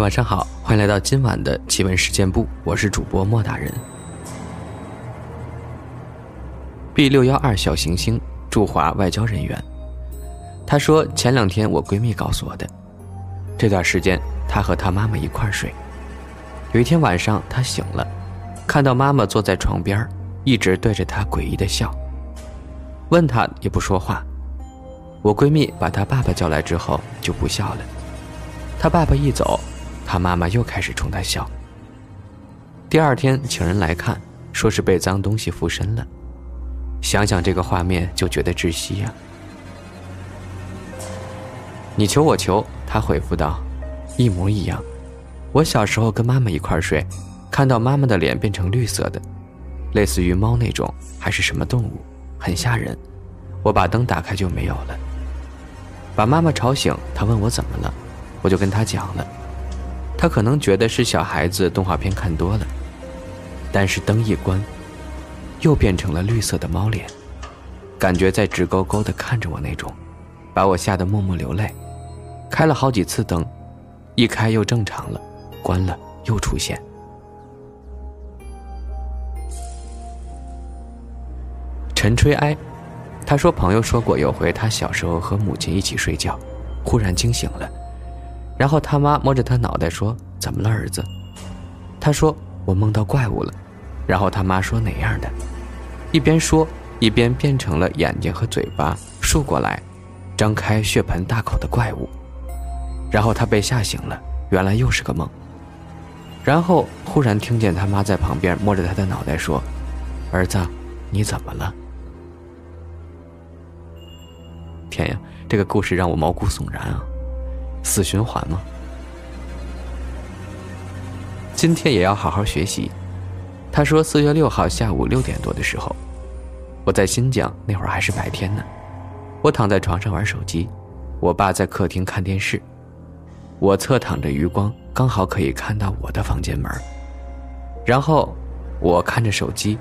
晚上好，欢迎来到今晚的奇闻事件部，我是主播莫大人。B 六幺二小行星驻华外交人员，他说前两天我闺蜜告诉我的，这段时间她和她妈妈一块睡，有一天晚上她醒了，看到妈妈坐在床边，一直对着她诡异的笑，问她也不说话。我闺蜜把她爸爸叫来之后就不笑了，她爸爸一走。他妈妈又开始冲他笑。第二天请人来看，说是被脏东西附身了。想想这个画面就觉得窒息呀。你求我求，他回复道：“一模一样。我小时候跟妈妈一块睡，看到妈妈的脸变成绿色的，类似于猫那种，还是什么动物，很吓人。我把灯打开就没有了。把妈妈吵醒，她问我怎么了，我就跟她讲了。”他可能觉得是小孩子动画片看多了，但是灯一关，又变成了绿色的猫脸，感觉在直勾勾的看着我那种，把我吓得默默流泪。开了好几次灯，一开又正常了，关了又出现。陈吹哀，他说朋友说过有回他小时候和母亲一起睡觉，忽然惊醒了。然后他妈摸着他脑袋说：“怎么了，儿子？”他说：“我梦到怪物了。”然后他妈说：“哪样的？”一边说一边变成了眼睛和嘴巴竖过来，张开血盆大口的怪物。然后他被吓醒了，原来又是个梦。然后忽然听见他妈在旁边摸着他的脑袋说：“儿子，你怎么了？”天呀，这个故事让我毛骨悚然啊！死循环吗？今天也要好好学习。他说，四月六号下午六点多的时候，我在新疆，那会儿还是白天呢。我躺在床上玩手机，我爸在客厅看电视，我侧躺着余光，刚好可以看到我的房间门。然后我看着手机，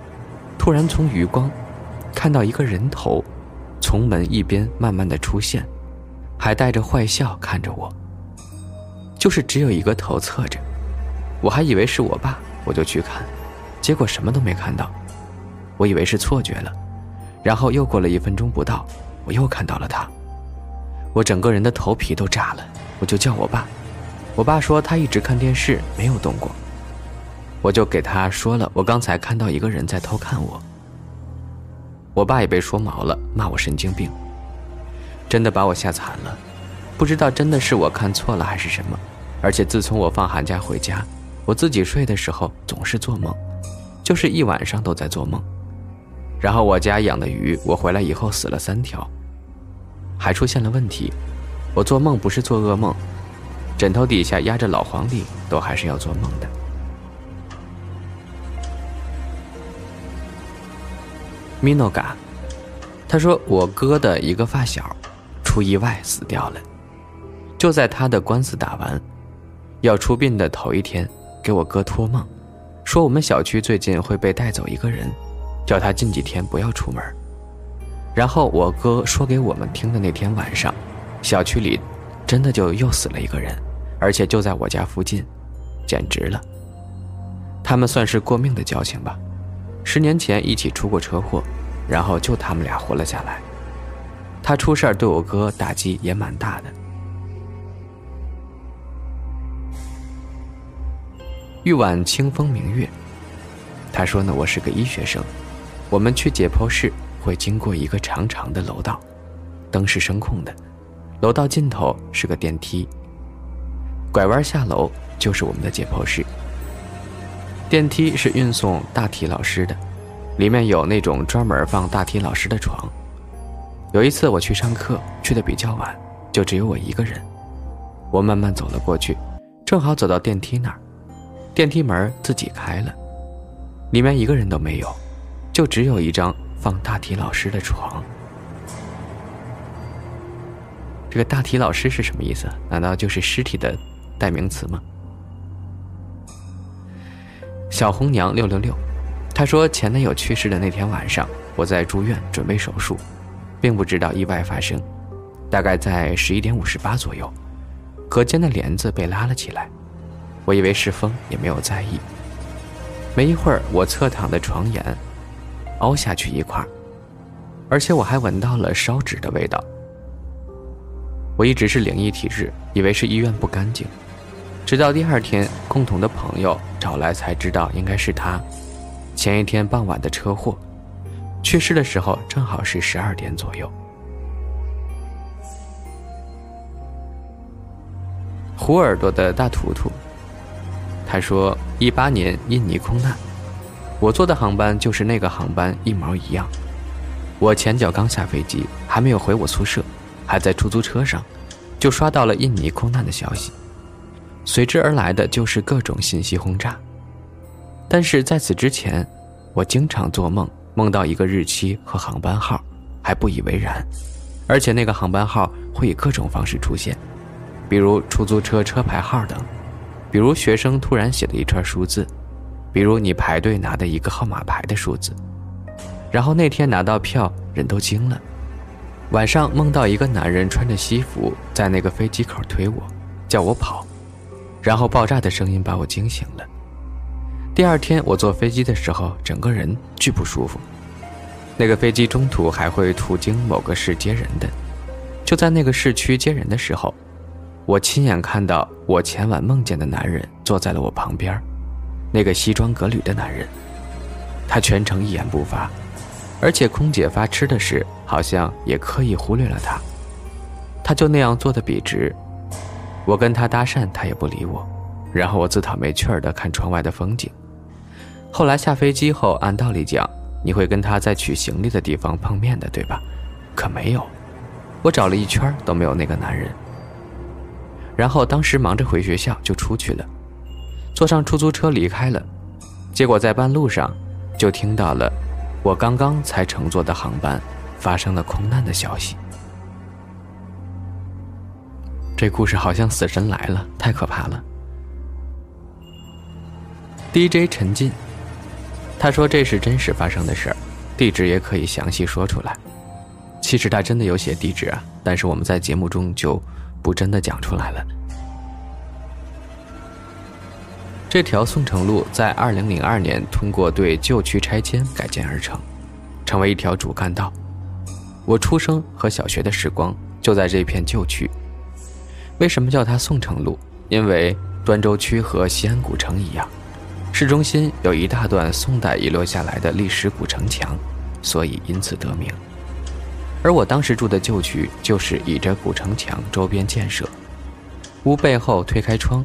突然从余光看到一个人头从门一边慢慢的出现。还带着坏笑看着我，就是只有一个头侧着，我还以为是我爸，我就去看，结果什么都没看到，我以为是错觉了，然后又过了一分钟不到，我又看到了他，我整个人的头皮都炸了，我就叫我爸，我爸说他一直看电视没有动过，我就给他说了，我刚才看到一个人在偷看我，我爸也被说毛了，骂我神经病。真的把我吓惨了，不知道真的是我看错了还是什么。而且自从我放寒假回家，我自己睡的时候总是做梦，就是一晚上都在做梦。然后我家养的鱼，我回来以后死了三条，还出现了问题。我做梦不是做噩梦，枕头底下压着老黄历，都还是要做梦的。米诺嘎，他说我哥的一个发小。出意外死掉了，就在他的官司打完，要出殡的头一天，给我哥托梦，说我们小区最近会被带走一个人，叫他近几天不要出门。然后我哥说给我们听的那天晚上，小区里真的就又死了一个人，而且就在我家附近，简直了。他们算是过命的交情吧，十年前一起出过车祸，然后就他们俩活了下来。他出事对我哥打击也蛮大的。玉晚清风明月，他说呢，我是个医学生，我们去解剖室会经过一个长长的楼道，灯是声控的，楼道尽头是个电梯，拐弯下楼就是我们的解剖室。电梯是运送大体老师的，里面有那种专门放大体老师的床。有一次我去上课，去的比较晚，就只有我一个人。我慢慢走了过去，正好走到电梯那儿，电梯门自己开了，里面一个人都没有，就只有一张放大体老师的床。这个大体老师是什么意思？难道就是尸体的代名词吗？小红娘六六六，她说前男友去世的那天晚上，我在住院准备手术，并不知道意外发生。大概在十一点五十八左右，隔间的帘子被拉了起来，我以为是风，也没有在意。没一会儿，我侧躺的床沿凹下去一块，而且我还闻到了烧纸的味道。我一直是灵异体质，以为是医院不干净，直到第二天共同的朋友找来才知道，应该是他前一天傍晚的车祸，去世的时候正好是十二点左右。虎耳朵的大图图，他说一八年印尼空难，我坐的航班就是那个航班一毛一样，我前脚刚下飞机，还没有回我宿舍。还在出租车上，就刷到了印尼空难的消息，随之而来的就是各种信息轰炸。但是在此之前，我经常做梦，梦到一个日期和航班号，还不以为然，而且那个航班号会以各种方式出现，比如出租车车牌号等，比如学生突然写的一串数字，比如你排队拿的一个号码牌的数字。然后那天拿到票，人都惊了。晚上梦到一个男人穿着西服在那个飞机口推我，叫我跑，然后爆炸的声音把我惊醒了。第二天我坐飞机的时候，整个人巨不舒服。那个飞机中途还会途经某个市接人的，就在那个市区接人的时候，我亲眼看到我前晚梦见的男人坐在了我旁边，那个西装革履的男人，他全程一言不发。而且空姐发吃的时，好像也刻意忽略了他。他就那样坐得笔直，我跟他搭讪，他也不理我。然后我自讨没趣儿地看窗外的风景。后来下飞机后，按道理讲，你会跟他在取行李的地方碰面的，对吧？可没有，我找了一圈都没有那个男人。然后当时忙着回学校，就出去了，坐上出租车离开了。结果在半路上，就听到了。我刚刚才乘坐的航班发生了空难的消息。这故事好像死神来了，太可怕了。DJ 陈进，他说这是真实发生的事儿，地址也可以详细说出来。其实他真的有写地址啊，但是我们在节目中就不真的讲出来了。这条宋城路在二零零二年通过对旧区拆迁改建而成，成为一条主干道。我出生和小学的时光就在这片旧区。为什么叫它宋城路？因为端州区和西安古城一样，市中心有一大段宋代遗留下来的历史古城墙，所以因此得名。而我当时住的旧区就是倚着古城墙周边建设，屋背后推开窗。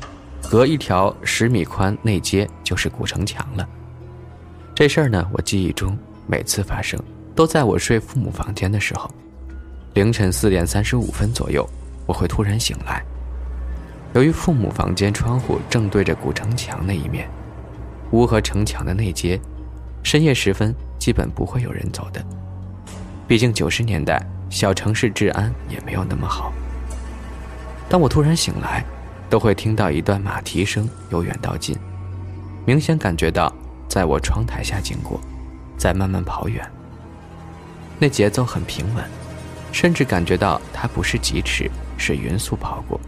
隔一条十米宽内街就是古城墙了。这事儿呢，我记忆中每次发生都在我睡父母房间的时候，凌晨四点三十五分左右，我会突然醒来。由于父母房间窗户正对着古城墙那一面，屋和城墙的内街，深夜时分基本不会有人走的。毕竟九十年代小城市治安也没有那么好。当我突然醒来。都会听到一段马蹄声由远到近，明显感觉到在我窗台下经过，在慢慢跑远。那节奏很平稳，甚至感觉到它不是疾驰，是匀速跑过。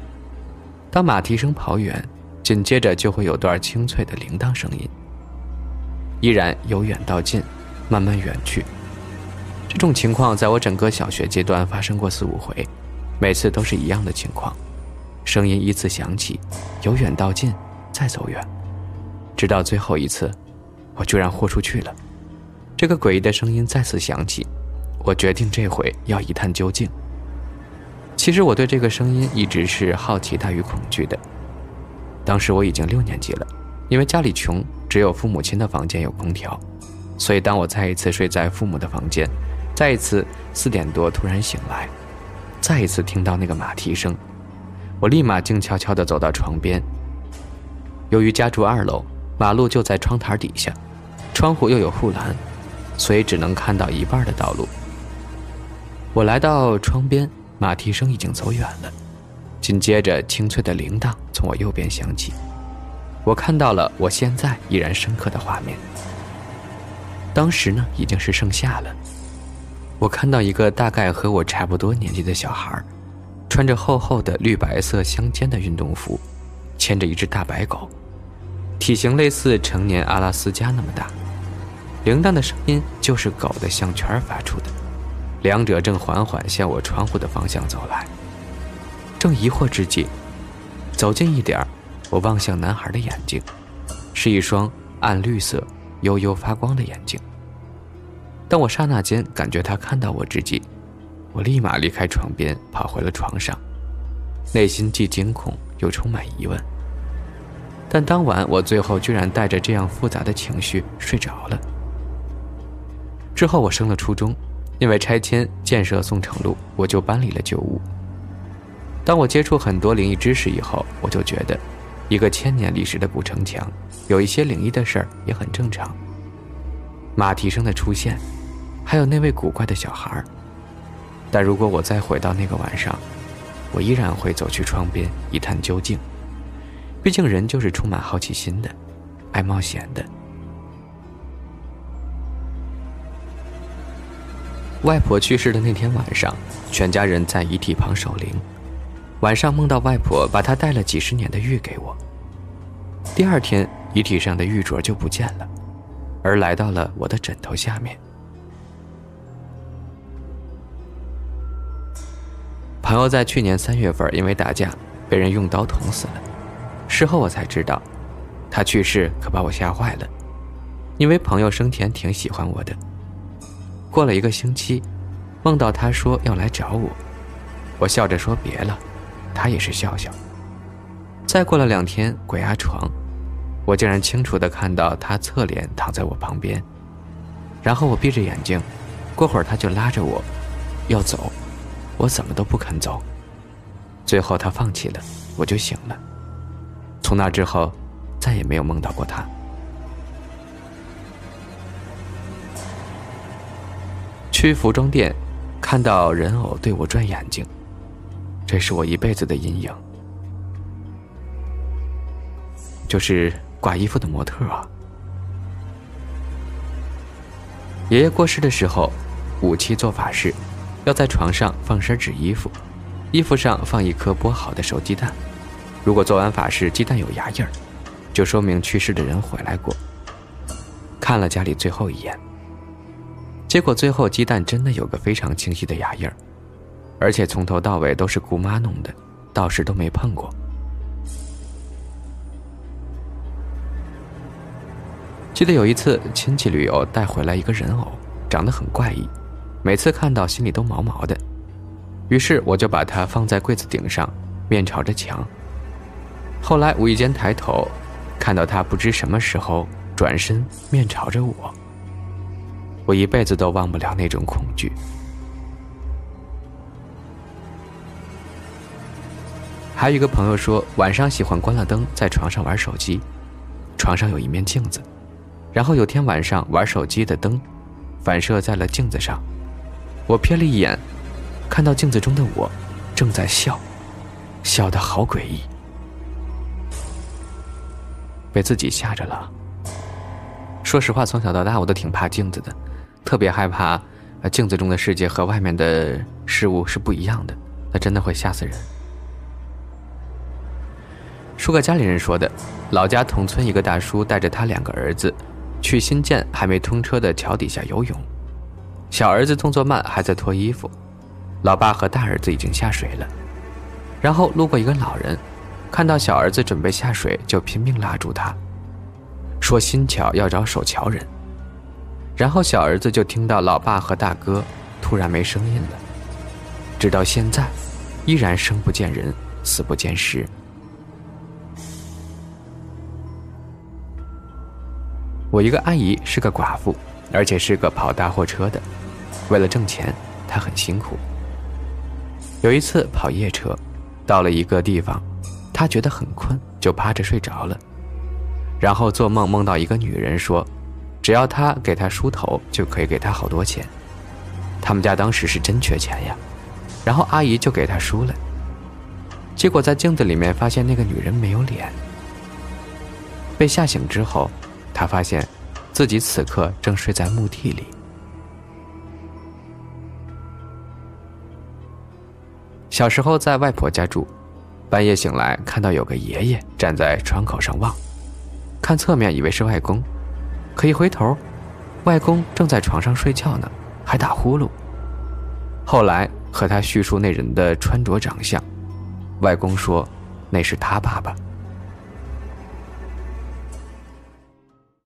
当马蹄声跑远，紧接着就会有段清脆的铃铛声音，依然由远到近，慢慢远去。这种情况在我整个小学阶段发生过四五回，每次都是一样的情况。声音依次响起，由远到近，再走远，直到最后一次，我居然豁出去了。这个诡异的声音再次响起，我决定这回要一探究竟。其实我对这个声音一直是好奇大于恐惧的。当时我已经六年级了，因为家里穷，只有父母亲的房间有空调，所以当我再一次睡在父母的房间，再一次四点多突然醒来，再一次听到那个马蹄声。我立马静悄悄地走到床边。由于家住二楼，马路就在窗台底下，窗户又有护栏，所以只能看到一半的道路。我来到窗边，马蹄声已经走远了，紧接着清脆的铃铛从我右边响起。我看到了我现在依然深刻的画面。当时呢，已经是盛夏了。我看到一个大概和我差不多年纪的小孩，穿着厚厚的绿白色相间的运动服，牵着一只大白狗，体型类似成年阿拉斯加那么大。铃铛的声音就是狗的项圈发出的。两者正缓缓向我窗户的方向走来。正疑惑之际，走近一点儿。我望向男孩的眼睛，是一双暗绿色、悠悠发光的眼睛。当我刹那间感觉他看到我之际，我立马离开床边，跑回了床上，内心既惊恐又充满疑问。但当晚我最后居然带着这样复杂的情绪睡着了。之后我升了初中，因为拆迁建设宋城路，我就搬离了旧屋。当我接触很多灵异知识以后，我就觉得。一个千年历史的古城墙，有一些灵异的事儿也很正常。马蹄声的出现，还有那位古怪的小孩儿。但如果我再回到那个晚上，我依然会走去窗边一探究竟。毕竟人就是充满好奇心的，爱冒险的。外婆去世的那天晚上，全家人在遗体旁守灵。晚上梦到外婆把她戴了几十年的玉给我。第二天，遗体上的玉镯就不见了，而来到了我的枕头下面。朋友在去年三月份因为打架被人用刀捅死了。事后我才知道，他去世可把我吓坏了，因为朋友生前挺喜欢我的。过了一个星期，梦到他说要来找我，我笑着说别了。他也是笑笑。再过了两天，鬼压床，我竟然清楚的看到他侧脸躺在我旁边，然后我闭着眼睛，过会儿他就拉着我，要走，我怎么都不肯走，最后他放弃了，我就醒了。从那之后，再也没有梦到过他。去服装店，看到人偶对我转眼睛。这是我一辈子的阴影，就是挂衣服的模特啊。爷爷过世的时候，五七做法事，要在床上放身纸衣服，衣服上放一颗剥好的熟鸡蛋。如果做完法事鸡蛋有牙印儿，就说明去世的人回来过。看了家里最后一眼，结果最后鸡蛋真的有个非常清晰的牙印儿。而且从头到尾都是姑妈弄的，道士都没碰过。记得有一次亲戚旅游带回来一个人偶，长得很怪异，每次看到心里都毛毛的。于是我就把它放在柜子顶上，面朝着墙。后来无意间抬头，看到他不知什么时候转身面朝着我。我一辈子都忘不了那种恐惧。还有一个朋友说，晚上喜欢关了灯，在床上玩手机，床上有一面镜子，然后有天晚上玩手机的灯反射在了镜子上，我瞥了一眼，看到镜子中的我正在笑，笑得好诡异，被自己吓着了。说实话，从小到大我都挺怕镜子的，特别害怕，镜子中的世界和外面的事物是不一样的，那真的会吓死人。说个家里人说的，老家同村一个大叔带着他两个儿子，去新建还没通车的桥底下游泳。小儿子动作慢，还在脱衣服，老爸和大儿子已经下水了。然后路过一个老人，看到小儿子准备下水，就拼命拉住他，说新桥要找守桥人。然后小儿子就听到老爸和大哥突然没声音了，直到现在，依然生不见人，死不见尸。我一个阿姨是个寡妇，而且是个跑大货车的。为了挣钱，她很辛苦。有一次跑夜车，到了一个地方，她觉得很困，就趴着睡着了。然后做梦梦到一个女人说，只要她给她梳头，就可以给她好多钱。他们家当时是真缺钱呀，然后阿姨就给她梳了。结果在镜子里面发现那个女人没有脸。被吓醒之后，他发现自己此刻正睡在墓地里。小时候在外婆家住，半夜醒来看到有个爷爷站在窗口上望，看侧面以为是外公，可一回头，外公正在床上睡觉呢，还打呼噜。后来和他叙述那人的穿着长相，外公说，那是他爸爸。